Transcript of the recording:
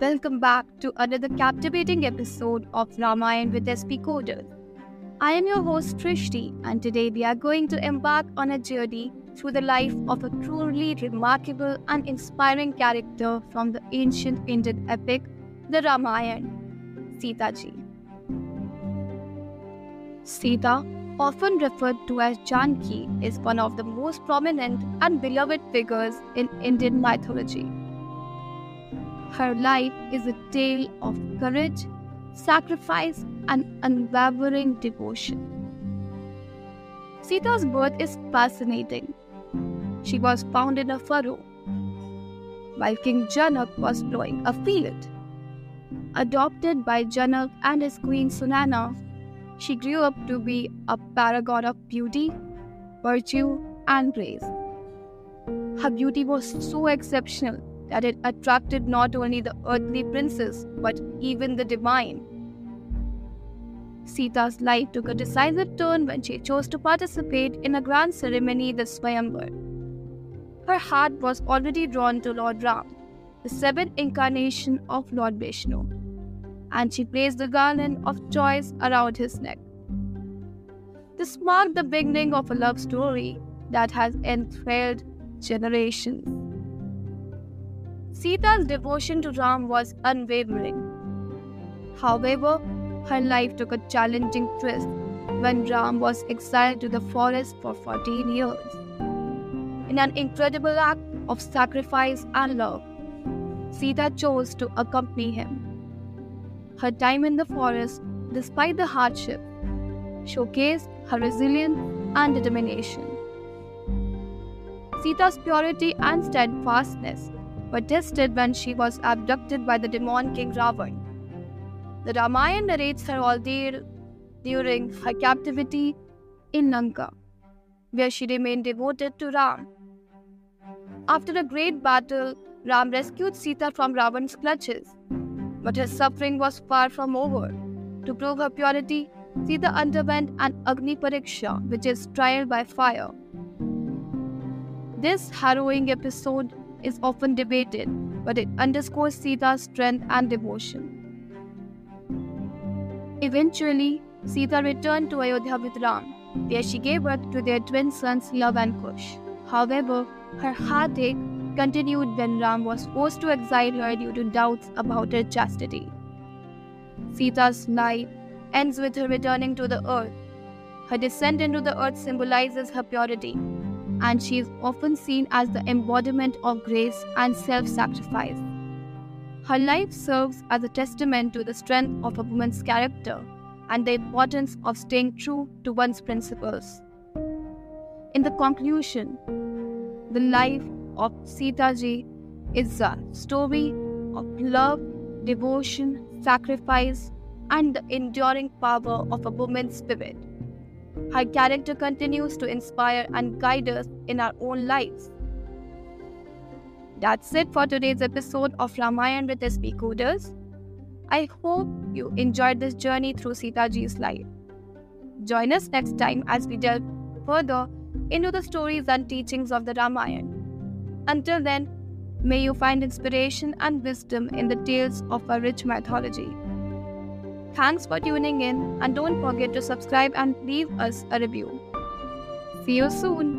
Welcome back to another captivating episode of Ramayan with SP Coders. I am your host Srishti, and today we are going to embark on a journey through the life of a truly remarkable and inspiring character from the ancient Indian epic, the Ramayana, Sita ji. Sita, often referred to as Janki, is one of the most prominent and beloved figures in Indian mythology. Her life is a tale of courage, sacrifice, and unwavering devotion. Sita's birth is fascinating. She was found in a furrow while King Janak was plowing a field. Adopted by Janak and his queen Sunaina, she grew up to be a paragon of beauty, virtue, and grace. Her beauty was so exceptional that it attracted not only the earthly princes but even the divine. Sita's life took a decisive turn when she chose to participate in a grand ceremony, the Swayamvar. Her heart was already drawn to Lord Ram, the seventh incarnation of Lord Vishnu and she placed the garland of choice around his neck. This marked the beginning of a love story that has enthralled generations. Sita's devotion to Ram was unwavering. However, her life took a challenging twist when Ram was exiled to the forest for 14 years. In an incredible act of sacrifice and love, Sita chose to accompany him. Her time in the forest, despite the hardship, showcased her resilience and determination. Sita's purity and steadfastness were tested when she was abducted by the demon king Ravan. The Ramayana narrates her ordeal during her captivity in Lanka, where she remained devoted to Ram. After a great battle, Ram rescued Sita from Ravan's clutches but her suffering was far from over. To prove her purity, Sita underwent an Agni Pariksha, which is trial by fire. This harrowing episode is often debated, but it underscores Sita's strength and devotion. Eventually, Sita returned to Ayodhya with Ram, where she gave birth to their twin sons Lava and Kush. However, her heartache continued when Ram was forced to exile her due to doubts about her chastity. Sita's life ends with her returning to the earth. Her descent into the earth symbolizes her purity, and she is often seen as the embodiment of grace and self sacrifice. Her life serves as a testament to the strength of a woman's character and the importance of staying true to one's principles. In the conclusion, the life of Sita Ji is a story of love, devotion, sacrifice, and the enduring power of a woman's spirit. Her character continues to inspire and guide us in our own lives. That's it for today's episode of Ramayan with SP Coders. I hope you enjoyed this journey through Sita Ji's life. Join us next time as we delve further into the stories and teachings of the Ramayana. Until then, may you find inspiration and wisdom in the tales of a rich mythology. Thanks for tuning in and don't forget to subscribe and leave us a review. See you soon.